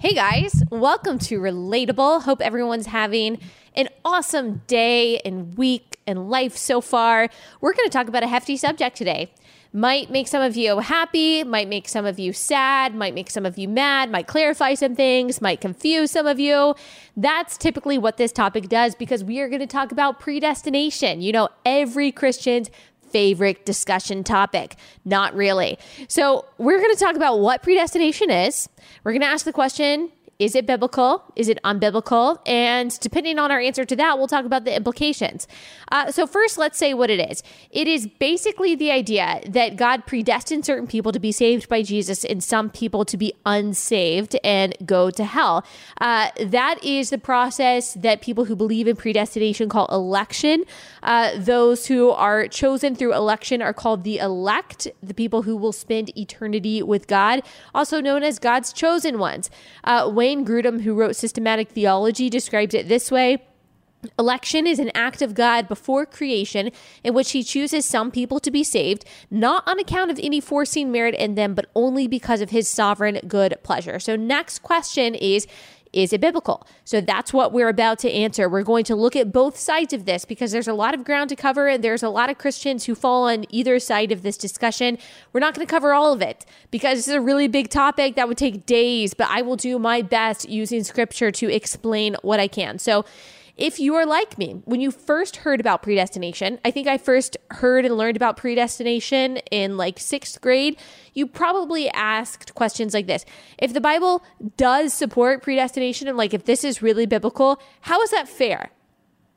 Hey guys, welcome to Relatable. Hope everyone's having an awesome day and week and life so far. We're going to talk about a hefty subject today. Might make some of you happy, might make some of you sad, might make some of you mad, might clarify some things, might confuse some of you. That's typically what this topic does because we are going to talk about predestination. You know, every Christian's favorite discussion topic. Not really. So, we're going to talk about what predestination is. We're going to ask the question is it biblical? Is it unbiblical? And depending on our answer to that, we'll talk about the implications. Uh, so, first, let's say what it is. It is basically the idea that God predestined certain people to be saved by Jesus and some people to be unsaved and go to hell. Uh, that is the process that people who believe in predestination call election. Uh, those who are chosen through election are called the elect, the people who will spend eternity with God, also known as God's chosen ones. Uh, Wayne Grudem, who wrote Systematic Theology, describes it this way. Election is an act of God before creation in which he chooses some people to be saved, not on account of any foreseen merit in them, but only because of his sovereign good pleasure. So, next question is is it biblical? So that's what we're about to answer. We're going to look at both sides of this because there's a lot of ground to cover and there's a lot of Christians who fall on either side of this discussion. We're not going to cover all of it because this is a really big topic that would take days, but I will do my best using scripture to explain what I can. So if you are like me, when you first heard about predestination, I think I first heard and learned about predestination in like sixth grade, you probably asked questions like this If the Bible does support predestination and like if this is really biblical, how is that fair?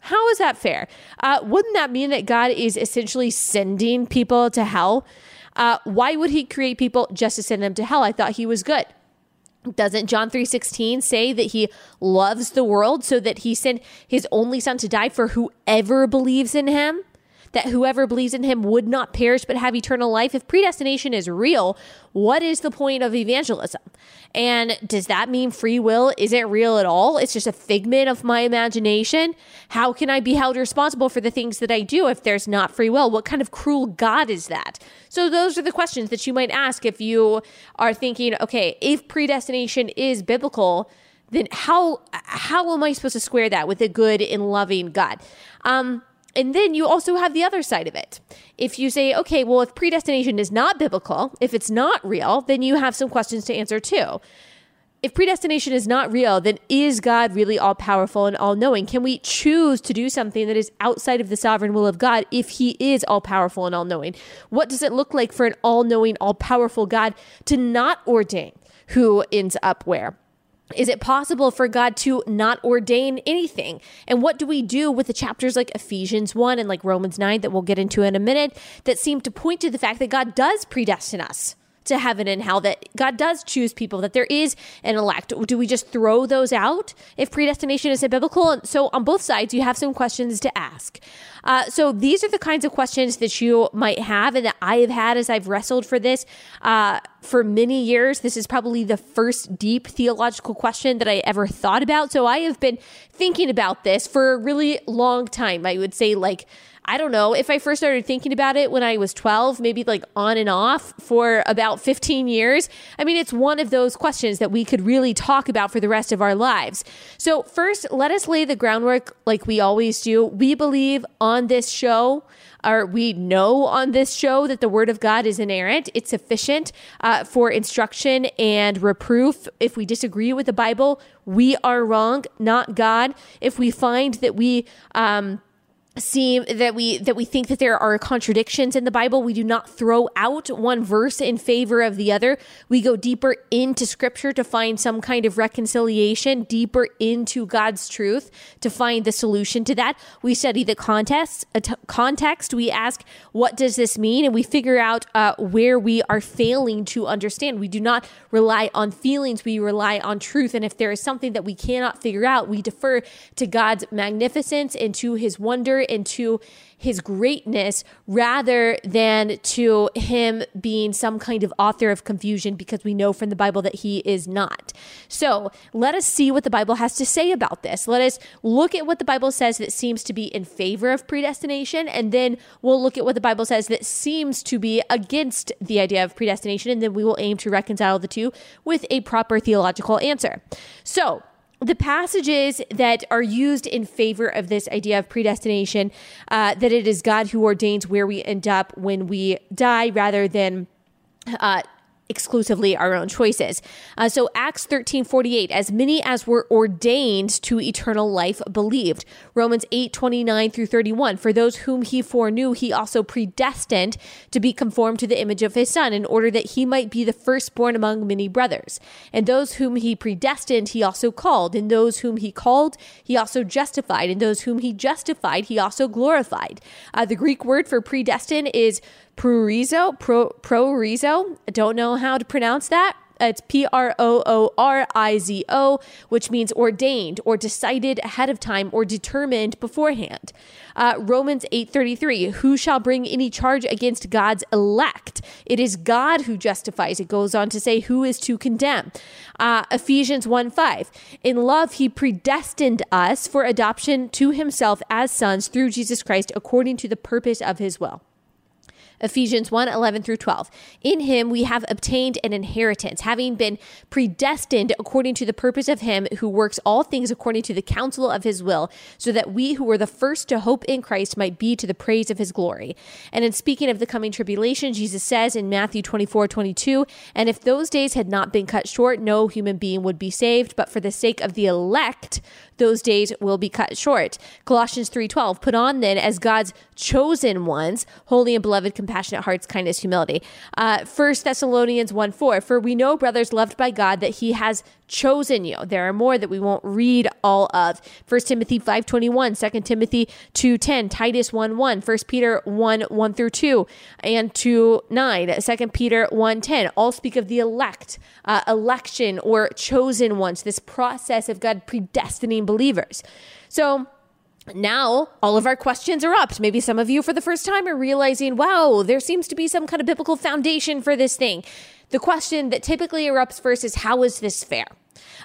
How is that fair? Uh, wouldn't that mean that God is essentially sending people to hell? Uh, why would he create people just to send them to hell? I thought he was good. Doesn't John 3:16 say that he loves the world so that he sent his only son to die for whoever believes in him? That whoever believes in him would not perish but have eternal life. If predestination is real, what is the point of evangelism? And does that mean free will isn't real at all? It's just a figment of my imagination? How can I be held responsible for the things that I do if there's not free will? What kind of cruel God is that? So, those are the questions that you might ask if you are thinking, okay, if predestination is biblical, then how how am I supposed to square that with a good and loving God? Um, and then you also have the other side of it. If you say, okay, well, if predestination is not biblical, if it's not real, then you have some questions to answer too. If predestination is not real, then is God really all powerful and all knowing? Can we choose to do something that is outside of the sovereign will of God if He is all powerful and all knowing? What does it look like for an all knowing, all powerful God to not ordain who ends up where? Is it possible for God to not ordain anything? And what do we do with the chapters like Ephesians 1 and like Romans 9 that we'll get into in a minute that seem to point to the fact that God does predestine us? To heaven and hell that God does choose people, that there is an elect. Do we just throw those out if predestination isn't biblical? And so on both sides, you have some questions to ask. Uh, so these are the kinds of questions that you might have and that I have had as I've wrestled for this uh, for many years. This is probably the first deep theological question that I ever thought about. So I have been thinking about this for a really long time. I would say like I don't know, if I first started thinking about it when I was 12, maybe like on and off for about 15 years, I mean, it's one of those questions that we could really talk about for the rest of our lives. So, first, let us lay the groundwork like we always do. We believe on this show, or we know on this show that the word of God is inerrant. It's sufficient uh, for instruction and reproof. If we disagree with the Bible, we are wrong, not God. If we find that we, um, seem that we that we think that there are contradictions in the bible. We do not throw out one verse in favor of the other. We go deeper into scripture to find some kind of reconciliation deeper into god's truth to find the solution to that. We study the context uh, context. We ask what does this mean? And we figure out uh, where we are failing to understand. We do not rely on feelings. We rely on truth. And if there is something that we cannot figure out we defer to god's magnificence and to his wonder power and to his greatness rather than to him being some kind of author of confusion because we know from the Bible that he is not. So let us see what the Bible has to say about this. Let us look at what the Bible says that seems to be in favor of predestination, and then we'll look at what the Bible says that seems to be against the idea of predestination, and then we will aim to reconcile the two with a proper theological answer. So, the passages that are used in favor of this idea of predestination, uh, that it is God who ordains where we end up when we die rather than uh, exclusively our own choices. Uh, so Acts 13 48, as many as were ordained to eternal life believed. Romans 8 29 through 31, for those whom he foreknew, he also predestined to be conformed to the image of his son, in order that he might be the firstborn among many brothers. And those whom he predestined, he also called. And those whom he called, he also justified. And those whom he justified, he also glorified. Uh, the Greek word for predestined is Prorizo, pro, prorizo. I don't know how to pronounce that. It's P R O O R I Z O, which means ordained or decided ahead of time or determined beforehand. Uh, Romans 8:33, who shall bring any charge against God's elect? It is God who justifies. It goes on to say, who is to condemn? Uh, Ephesians 1:5, in love he predestined us for adoption to himself as sons through Jesus Christ according to the purpose of his will. Ephesians 1 11 through 12. In him we have obtained an inheritance, having been predestined according to the purpose of him who works all things according to the counsel of his will, so that we who were the first to hope in Christ might be to the praise of his glory. And in speaking of the coming tribulation, Jesus says in Matthew 24 22, and if those days had not been cut short, no human being would be saved, but for the sake of the elect, those days will be cut short. Colossians 3:12 Put on then as God's chosen ones, holy and beloved, compassionate hearts, kindness, humility. Uh, 1 Thessalonians 1 4 For we know, brothers loved by God, that he has chosen you. There are more that we won't read all of. 1 Timothy 5.21, 2 Timothy 2.10, Titus 1 1, 1 Peter 1 1 through 2, and 2 9, 2 Peter 1 10. All speak of the elect, uh, election or chosen ones, this process of God predestining believers. So, now all of our questions are up. Maybe some of you for the first time are realizing, wow, there seems to be some kind of biblical foundation for this thing. The question that typically erupts first is, how is this fair?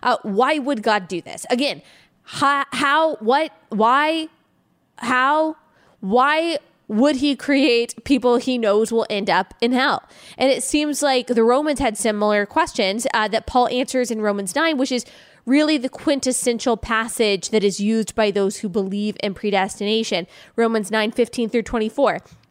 Uh, why would God do this? Again, how, how, what, why, how, why would he create people he knows will end up in hell? And it seems like the Romans had similar questions uh, that Paul answers in Romans 9, which is really the quintessential passage that is used by those who believe in predestination. Romans 9 15 through 24.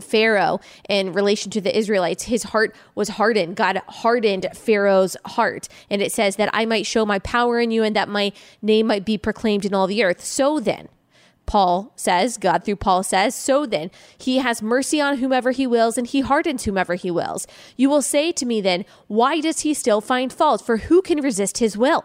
Pharaoh in relation to the Israelites, his heart was hardened. God hardened Pharaoh's heart. And it says that I might show my power in you and that my name might be proclaimed in all the earth. So then, Paul says, God through Paul says, so then, he has mercy on whomever he wills and he hardens whomever he wills. You will say to me then, why does he still find fault? For who can resist his will?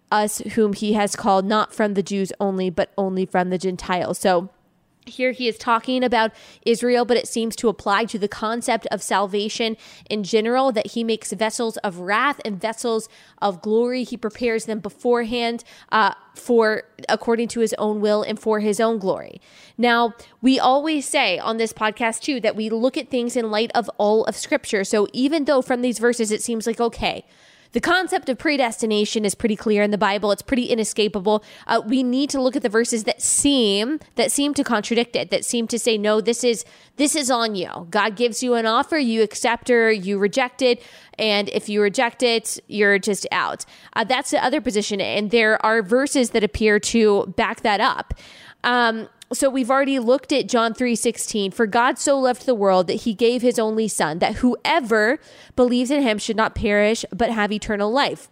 us whom he has called not from the Jews only, but only from the Gentiles. So here he is talking about Israel, but it seems to apply to the concept of salvation in general that he makes vessels of wrath and vessels of glory. He prepares them beforehand uh, for according to his own will and for his own glory. Now, we always say on this podcast too that we look at things in light of all of Scripture. So even though from these verses it seems like, okay, The concept of predestination is pretty clear in the Bible. It's pretty inescapable. Uh, we need to look at the verses that seem that seem to contradict it, that seem to say, no, this is this is on you. God gives you an offer, you accept or you reject it, and if you reject it, you're just out. Uh, that's the other position, and there are verses that appear to back that up. Um, so we've already looked at John 3:16 for God so loved the world that he gave his only son that whoever believes in him should not perish but have eternal life.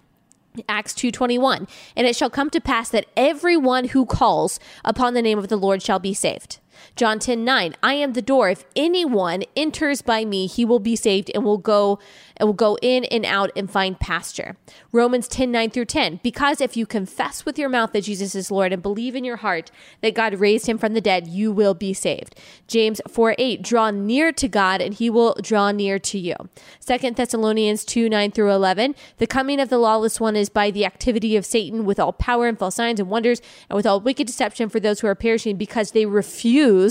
Acts 2:21 and it shall come to pass that everyone who calls upon the name of the Lord shall be saved. John 10 9, I am the door. If anyone enters by me, he will be saved and will go and will go in and out and find pasture. Romans 10 9 through 10, because if you confess with your mouth that Jesus is Lord and believe in your heart that God raised him from the dead, you will be saved. James 4 8, draw near to God and he will draw near to you. Second Thessalonians 2 9 through 11, the coming of the lawless one is by the activity of Satan with all power and false signs and wonders and with all wicked deception for those who are perishing because they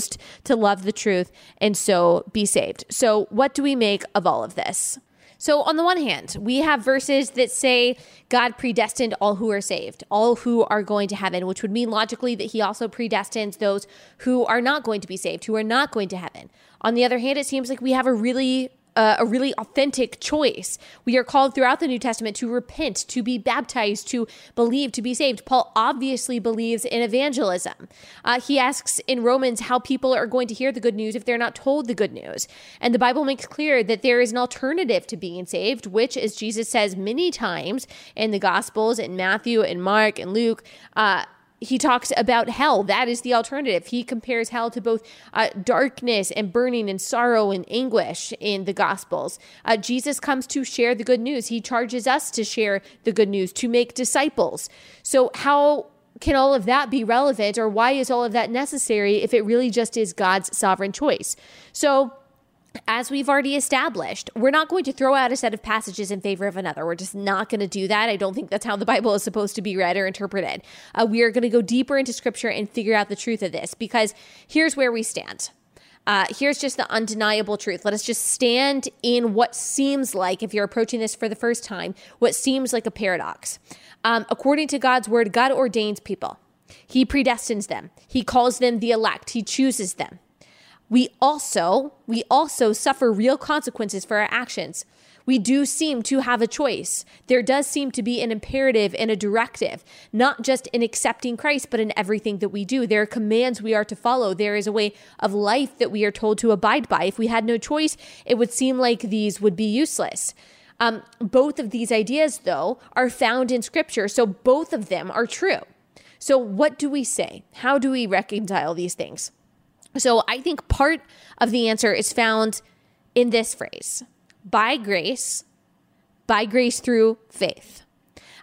to love the truth and so be saved. So, what do we make of all of this? So, on the one hand, we have verses that say God predestined all who are saved, all who are going to heaven, which would mean logically that he also predestines those who are not going to be saved, who are not going to heaven. On the other hand, it seems like we have a really uh, a really authentic choice. We are called throughout the New Testament to repent, to be baptized, to believe, to be saved. Paul obviously believes in evangelism. Uh, he asks in Romans how people are going to hear the good news if they're not told the good news. And the Bible makes clear that there is an alternative to being saved, which, as Jesus says many times in the Gospels, in Matthew and Mark and Luke, uh, he talks about hell. That is the alternative. He compares hell to both uh, darkness and burning and sorrow and anguish in the Gospels. Uh, Jesus comes to share the good news. He charges us to share the good news, to make disciples. So, how can all of that be relevant, or why is all of that necessary if it really just is God's sovereign choice? So, as we've already established, we're not going to throw out a set of passages in favor of another. We're just not going to do that. I don't think that's how the Bible is supposed to be read or interpreted. Uh, we are going to go deeper into scripture and figure out the truth of this because here's where we stand. Uh, here's just the undeniable truth. Let us just stand in what seems like, if you're approaching this for the first time, what seems like a paradox. Um, according to God's word, God ordains people, He predestines them, He calls them the elect, He chooses them we also we also suffer real consequences for our actions. We do seem to have a choice. There does seem to be an imperative and a directive not just in accepting christ but in everything that we do. There are commands we are to follow. There is a way of life that we are told to abide by. If we had no choice it would seem like these would be useless. Um, both of these ideas though are found in scripture so both of them are true. So what do we say? How do we reconcile these things so I think part of the answer is found in this phrase by grace, by grace through faith.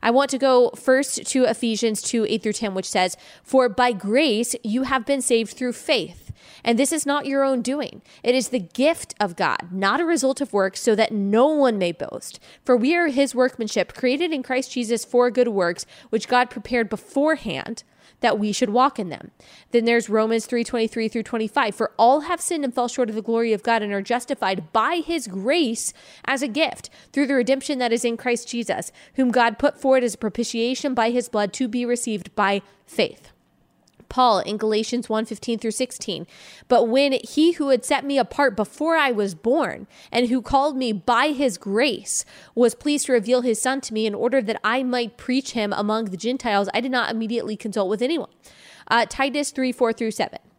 I want to go first to Ephesians 2 8 through 10, which says, For by grace you have been saved through faith. And this is not your own doing. It is the gift of God, not a result of works, so that no one may boast. For we are his workmanship, created in Christ Jesus for good works, which God prepared beforehand that we should walk in them. Then there's Romans 3:23 through 25. For all have sinned and fall short of the glory of God and are justified by his grace as a gift through the redemption that is in Christ Jesus, whom God put forward as a propitiation by his blood to be received by faith. Paul in Galatians 1 15 through 16. But when he who had set me apart before I was born and who called me by his grace was pleased to reveal his son to me in order that I might preach him among the Gentiles, I did not immediately consult with anyone. Uh, Titus 3 4 through 7.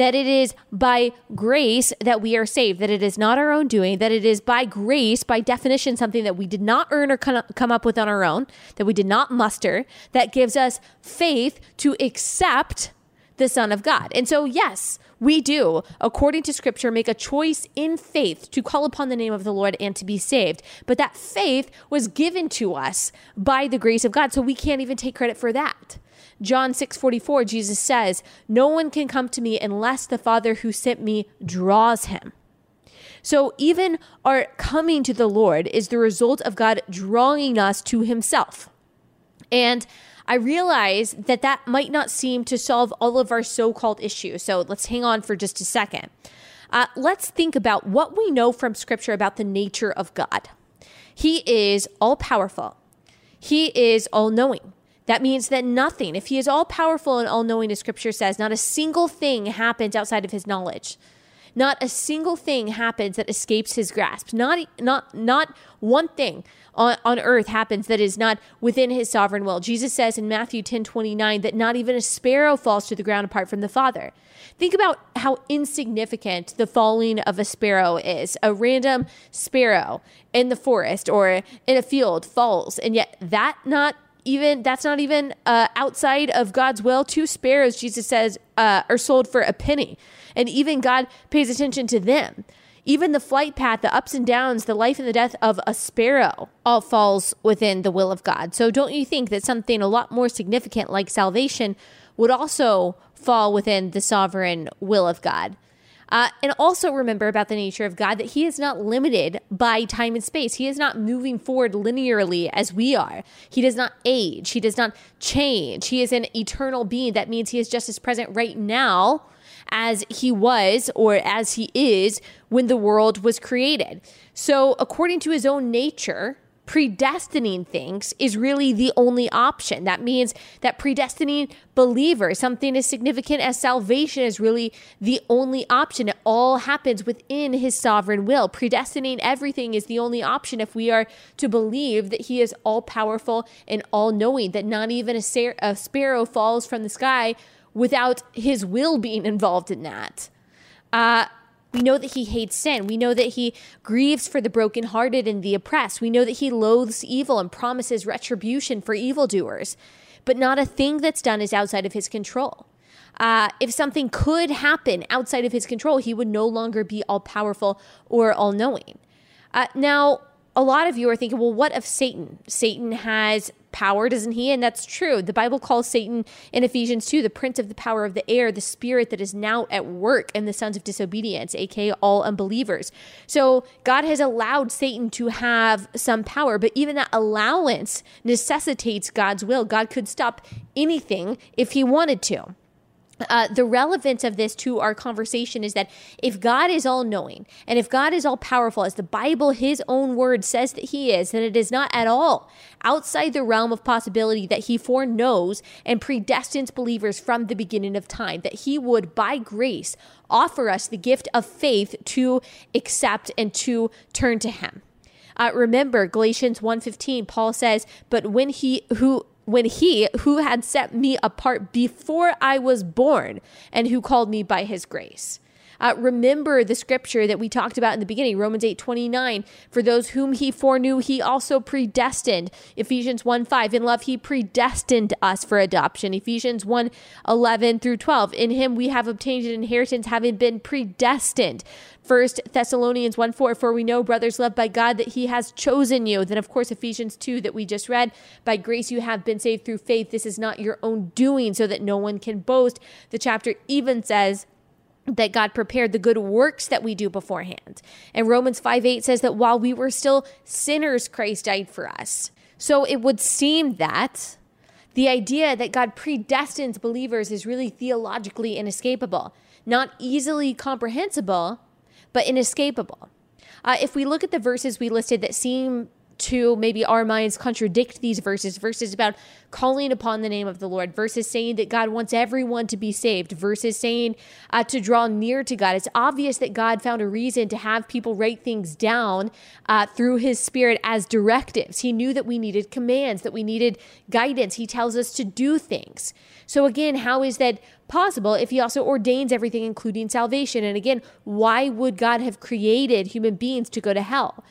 That it is by grace that we are saved, that it is not our own doing, that it is by grace, by definition, something that we did not earn or come up with on our own, that we did not muster, that gives us faith to accept the Son of God. And so, yes, we do, according to scripture, make a choice in faith to call upon the name of the Lord and to be saved. But that faith was given to us by the grace of God, so we can't even take credit for that. John 6:44 Jesus says, "No one can come to me unless the Father who sent me draws him." So even our coming to the Lord is the result of God drawing us to himself. And I realize that that might not seem to solve all of our so called issues. So let's hang on for just a second. Uh, let's think about what we know from Scripture about the nature of God. He is all powerful, He is all knowing. That means that nothing, if He is all powerful and all knowing, as Scripture says, not a single thing happens outside of His knowledge. Not a single thing happens that escapes his grasp. Not not not one thing on, on earth happens that is not within his sovereign will. Jesus says in Matthew 10 29 that not even a sparrow falls to the ground apart from the Father. Think about how insignificant the falling of a sparrow is. A random sparrow in the forest or in a field falls, and yet that not even that's not even uh, outside of God's will. Two sparrows, Jesus says, uh, are sold for a penny, and even God pays attention to them. Even the flight path, the ups and downs, the life and the death of a sparrow all falls within the will of God. So don't you think that something a lot more significant like salvation would also fall within the sovereign will of God? Uh, and also remember about the nature of God that He is not limited by time and space. He is not moving forward linearly as we are. He does not age. He does not change. He is an eternal being. That means He is just as present right now as he was or as he is when the world was created. So, according to his own nature, predestining things is really the only option. That means that predestining believers, something as significant as salvation, is really the only option. It all happens within his sovereign will. Predestining everything is the only option if we are to believe that he is all powerful and all knowing, that not even a, a sparrow falls from the sky without his will being involved in that. Uh, we know that he hates sin. We know that he grieves for the brokenhearted and the oppressed. We know that he loathes evil and promises retribution for evildoers. But not a thing that's done is outside of his control. Uh, if something could happen outside of his control, he would no longer be all powerful or all knowing. Uh, now, a lot of you are thinking, well, what of Satan? Satan has power, doesn't he? And that's true. The Bible calls Satan in Ephesians 2 the prince of the power of the air, the spirit that is now at work in the sons of disobedience, aka all unbelievers. So God has allowed Satan to have some power, but even that allowance necessitates God's will. God could stop anything if he wanted to. Uh, the relevance of this to our conversation is that if God is all knowing and if God is all powerful, as the Bible, his own word says that he is, then it is not at all outside the realm of possibility that he foreknows and predestines believers from the beginning of time, that he would, by grace, offer us the gift of faith to accept and to turn to him. Uh, remember galatians 1.15 paul says but when he who when he who had set me apart before I was born and who called me by his grace. Uh, remember the scripture that we talked about in the beginning, Romans 8 29. For those whom he foreknew, he also predestined. Ephesians 1 5. In love, he predestined us for adoption. Ephesians 1 11 through 12. In him we have obtained an inheritance, having been predestined. First Thessalonians 1 4, for we know, brothers loved by God, that he has chosen you. Then, of course, Ephesians 2 that we just read, by grace you have been saved through faith. This is not your own doing, so that no one can boast. The chapter even says, that God prepared the good works that we do beforehand. And Romans 5 8 says that while we were still sinners, Christ died for us. So it would seem that the idea that God predestines believers is really theologically inescapable, not easily comprehensible, but inescapable. Uh, if we look at the verses we listed that seem to maybe our minds contradict these verses verses about calling upon the name of the Lord, verses saying that God wants everyone to be saved, verses saying uh, to draw near to God. It's obvious that God found a reason to have people write things down uh, through his spirit as directives. He knew that we needed commands, that we needed guidance. He tells us to do things. So, again, how is that possible if he also ordains everything, including salvation? And again, why would God have created human beings to go to hell?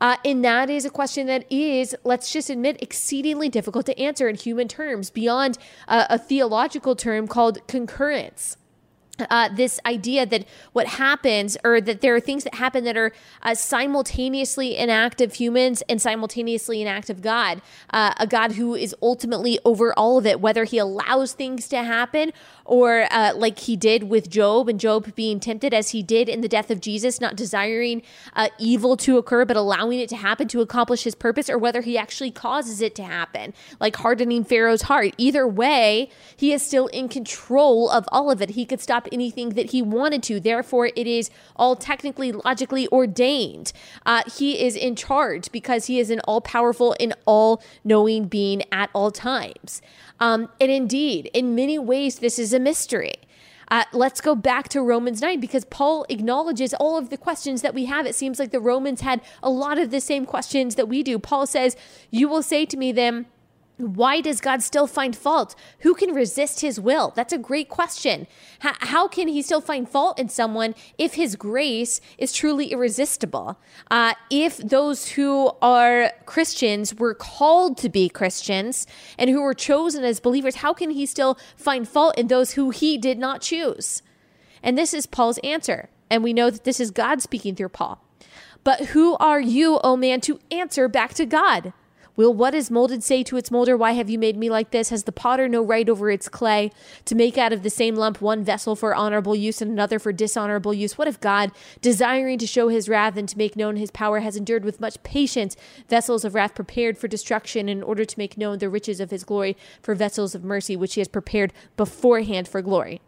Uh, and that is a question that is, let's just admit, exceedingly difficult to answer in human terms beyond uh, a theological term called concurrence. uh, this idea that what happens, or that there are things that happen that are uh, simultaneously in act of humans and simultaneously an act of God, uh, a God who is ultimately over all of it, whether he allows things to happen or uh, like he did with Job and Job being tempted as he did in the death of Jesus, not desiring uh, evil to occur, but allowing it to happen to accomplish his purpose, or whether he actually causes it to happen, like hardening Pharaoh's heart. Either way, he is still in control of all of it. He could stop anything that he wanted to. Therefore, it is all technically, logically ordained. Uh, he is in charge because he is an all powerful and all knowing being at all times. Um, and indeed, in many ways, this is a mystery. Uh, let's go back to Romans 9 because Paul acknowledges all of the questions that we have. It seems like the Romans had a lot of the same questions that we do. Paul says, You will say to me then, why does God still find fault? Who can resist his will? That's a great question. How, how can he still find fault in someone if his grace is truly irresistible? Uh, if those who are Christians were called to be Christians and who were chosen as believers, how can he still find fault in those who he did not choose? And this is Paul's answer. And we know that this is God speaking through Paul. But who are you, O oh man, to answer back to God? Will what is molded say to its molder, Why have you made me like this? Has the potter no right over its clay to make out of the same lump one vessel for honorable use and another for dishonorable use? What if God, desiring to show his wrath and to make known his power, has endured with much patience vessels of wrath prepared for destruction in order to make known the riches of his glory for vessels of mercy, which he has prepared beforehand for glory?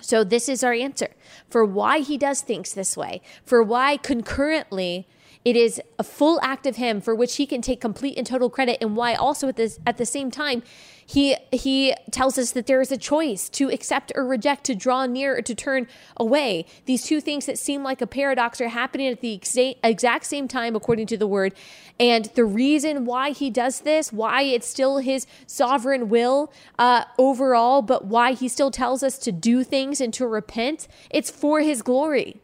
So, this is our answer for why he does things this way, for why concurrently it is a full act of him for which he can take complete and total credit and why also at this at the same time he he tells us that there is a choice to accept or reject, to draw near or to turn away. These two things that seem like a paradox are happening at the exa- exact same time according to the word. And the reason why he does this, why it's still his sovereign will uh, overall, but why he still tells us to do things and to repent, it's for his glory.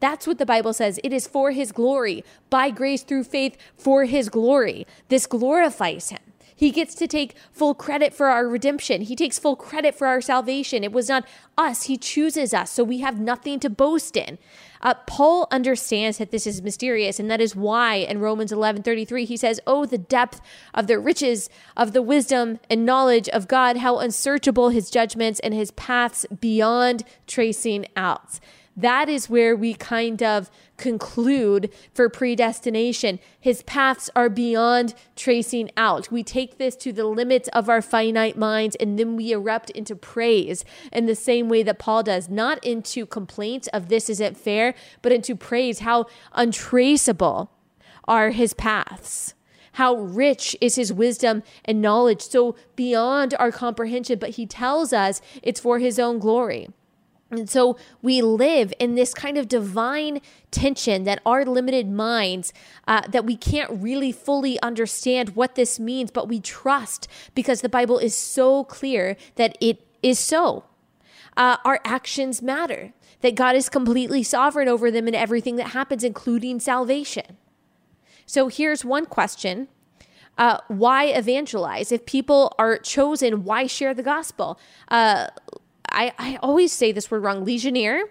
That's what the Bible says. It is for his glory, by grace through faith for his glory. This glorifies him. He gets to take full credit for our redemption. He takes full credit for our salvation. It was not us. He chooses us, so we have nothing to boast in. Uh, Paul understands that this is mysterious, and that is why in Romans 11 33, he says, Oh, the depth of the riches of the wisdom and knowledge of God, how unsearchable his judgments and his paths beyond tracing out that is where we kind of conclude for predestination. His paths are beyond tracing out. We take this to the limits of our finite minds and then we erupt into praise in the same way that Paul does, not into complaints of this isn't fair, but into praise. How untraceable are his paths how rich is his wisdom and knowledge, so beyond our comprehension, but he tells us it's for his own glory. And so we live in this kind of divine tension that our limited minds, uh, that we can't really fully understand what this means, but we trust because the Bible is so clear that it is so. Uh, our actions matter, that God is completely sovereign over them and everything that happens, including salvation. So here's one question uh, why evangelize? If people are chosen, why share the gospel? I, I always say this word wrong. Ligonier,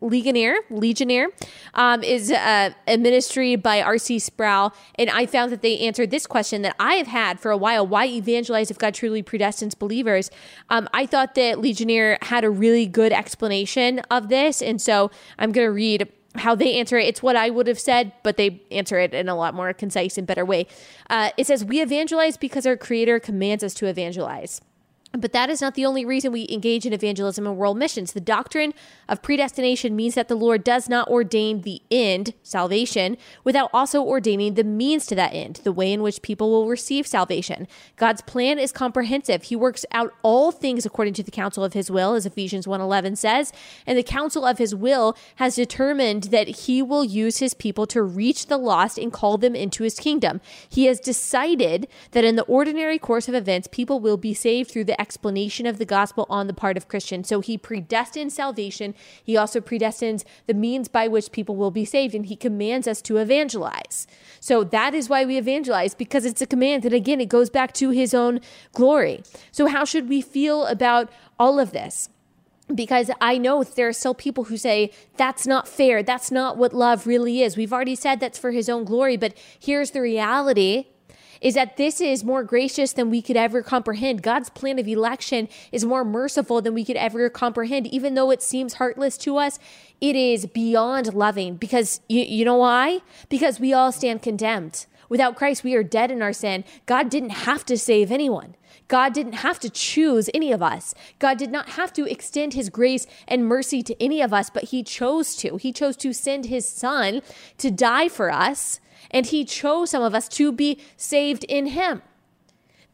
Ligonier, Ligonier um, is uh, a ministry by R.C. Sproul. And I found that they answered this question that I have had for a while why evangelize if God truly predestines believers? Um, I thought that Ligonier had a really good explanation of this. And so I'm going to read how they answer it. It's what I would have said, but they answer it in a lot more concise and better way. Uh, it says, We evangelize because our Creator commands us to evangelize. But that is not the only reason we engage in evangelism and world missions. The doctrine of predestination means that the Lord does not ordain the end, salvation, without also ordaining the means to that end, the way in which people will receive salvation. God's plan is comprehensive. He works out all things according to the counsel of his will, as Ephesians 1:11 says, and the counsel of his will has determined that he will use his people to reach the lost and call them into his kingdom. He has decided that in the ordinary course of events people will be saved through the explanation of the gospel on the part of Christians. So he predestines salvation. He also predestines the means by which people will be saved, and he commands us to evangelize. So that is why we evangelize, because it's a command. And again, it goes back to his own glory. So, how should we feel about all of this? because I know there are still people who say that's not fair. That's not what love really is. We've already said that's for his own glory, but here's the reality is that this is more gracious than we could ever comprehend. God's plan of election is more merciful than we could ever comprehend. Even though it seems heartless to us, it is beyond loving because you, you know why? Because we all stand condemned. Without Christ, we are dead in our sin. God didn't have to save anyone. God didn't have to choose any of us. God did not have to extend his grace and mercy to any of us, but he chose to. He chose to send his son to die for us, and he chose some of us to be saved in him.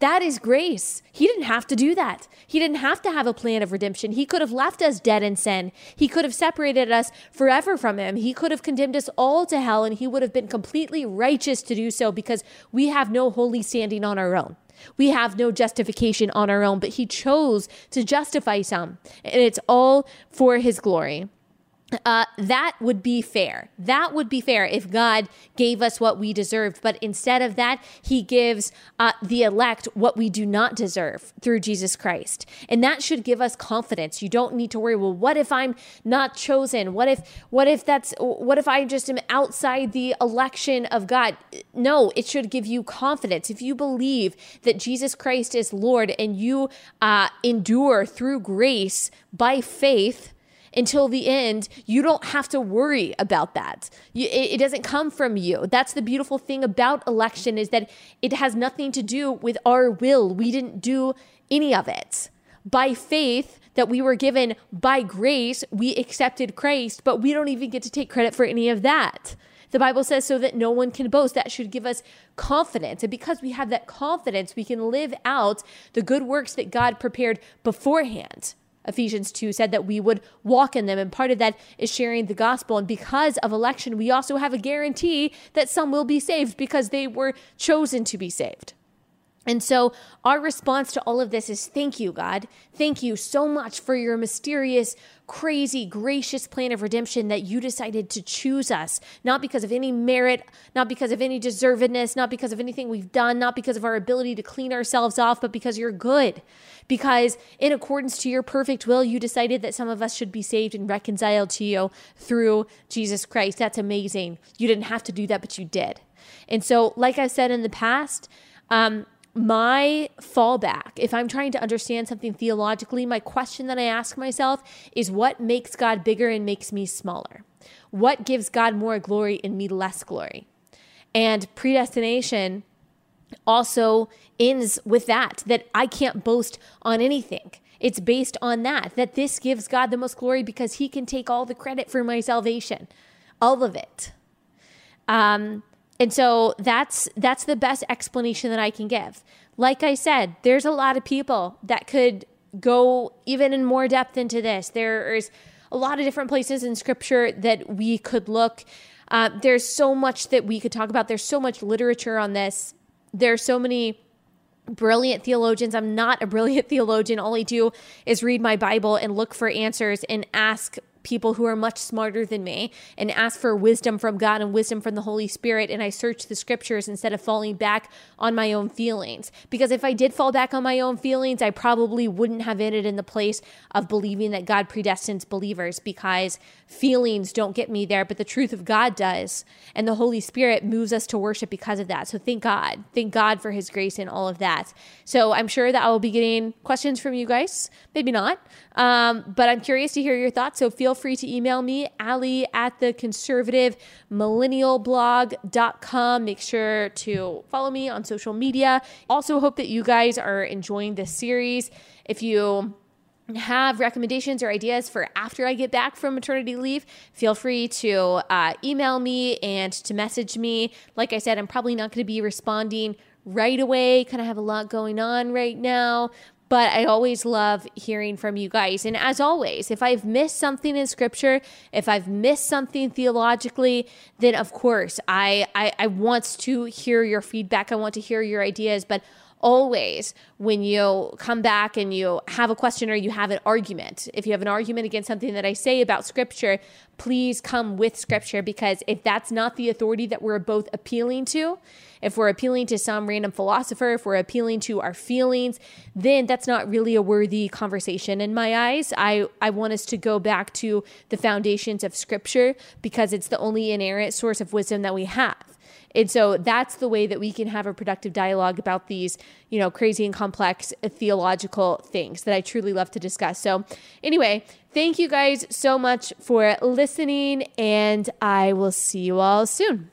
That is grace. He didn't have to do that. He didn't have to have a plan of redemption. He could have left us dead in sin. He could have separated us forever from Him. He could have condemned us all to hell, and He would have been completely righteous to do so because we have no holy standing on our own. We have no justification on our own, but He chose to justify some, and it's all for His glory. Uh, that would be fair. That would be fair if God gave us what we deserved. But instead of that, He gives uh, the elect what we do not deserve through Jesus Christ. And that should give us confidence. You don't need to worry, well, what if I'm not chosen? What if, what if that's, what if I just am outside the election of God? No, it should give you confidence. If you believe that Jesus Christ is Lord and you uh, endure through grace by faith, until the end, you don't have to worry about that. You, it, it, doesn't come from you. That's the beautiful thing about election is that it has nothing to do with our will. We didn't do any of it. By faith that we were given by grace, we accepted Christ, but we don't even get to take credit for any of that. The Bible says so that no one can boast. That should give us confidence. And because we have that confidence, we can live out the good works that God prepared beforehand. Ephesians 2 said that we would walk in them. And part of that is sharing the gospel. And because of election, we also have a guarantee that some will be saved because they were chosen to be saved. And so, our response to all of this is thank you, God. Thank you so much for your mysterious, crazy, gracious plan of redemption that you decided to choose us, not because of any merit, not because of any deservedness, not because of anything we've done, not because of our ability to clean ourselves off, but because you're good. Because in accordance to your perfect will, you decided that some of us should be saved and reconciled to you through Jesus Christ. That's amazing. You didn't have to do that, but you did. And so, like I said in the past, um, my fallback, if I'm trying to understand something theologically, my question that I ask myself is what makes God bigger and makes me smaller? What gives God more glory and me less glory? And predestination also ends with that, that I can't boast on anything. It's based on that, that this gives God the most glory because he can take all the credit for my salvation, all of it. Um, and so that's that's the best explanation that I can give. Like I said, there's a lot of people that could go even in more depth into this. There's a lot of different places in scripture that we could look. Uh, there's so much that we could talk about. There's so much literature on this. There's so many brilliant theologians. I'm not a brilliant theologian. All I do is read my Bible and look for answers and ask people who are much smarter than me and ask for wisdom from God and wisdom from the Holy Spirit. And I search the scriptures instead of falling back on my own feelings. Because if I did fall back on my own feelings, I probably wouldn't have ended in the place of believing that God predestines believers because feelings don't get me there, but the truth of God does. And the Holy Spirit moves us to worship because of that. So thank God. Thank God for his grace and all of that. So I'm sure that I will be getting questions from you guys. Maybe not. Um, but I'm curious to hear your thoughts. So feel free to email me, Allie at the conservative millennialblog.com. Make sure to follow me on social media. Also, hope that you guys are enjoying this series. If you have recommendations or ideas for after I get back from maternity leave, feel free to uh, email me and to message me. Like I said, I'm probably not going to be responding right away. Kind of have a lot going on right now, but I always love hearing from you guys. And as always, if I've missed something in scripture, if I've missed something theologically, then of course I, I, I want to hear your feedback. I want to hear your ideas, but always when you come back and you have a question or you have an argument, if you have an argument against something that I say about scripture, please come with scripture because if that's not the authority that we're both appealing to, if we're appealing to some random philosopher, if we're appealing to our feelings, then that's not really a worthy conversation in my eyes. I, I want us to go back to the foundations of scripture because it's the only inerrant source of wisdom that we have. And so that's the way that we can have a productive dialogue about these, you know, crazy and complex theological things that I truly love to discuss. So, anyway, thank you guys so much for listening, and I will see you all soon.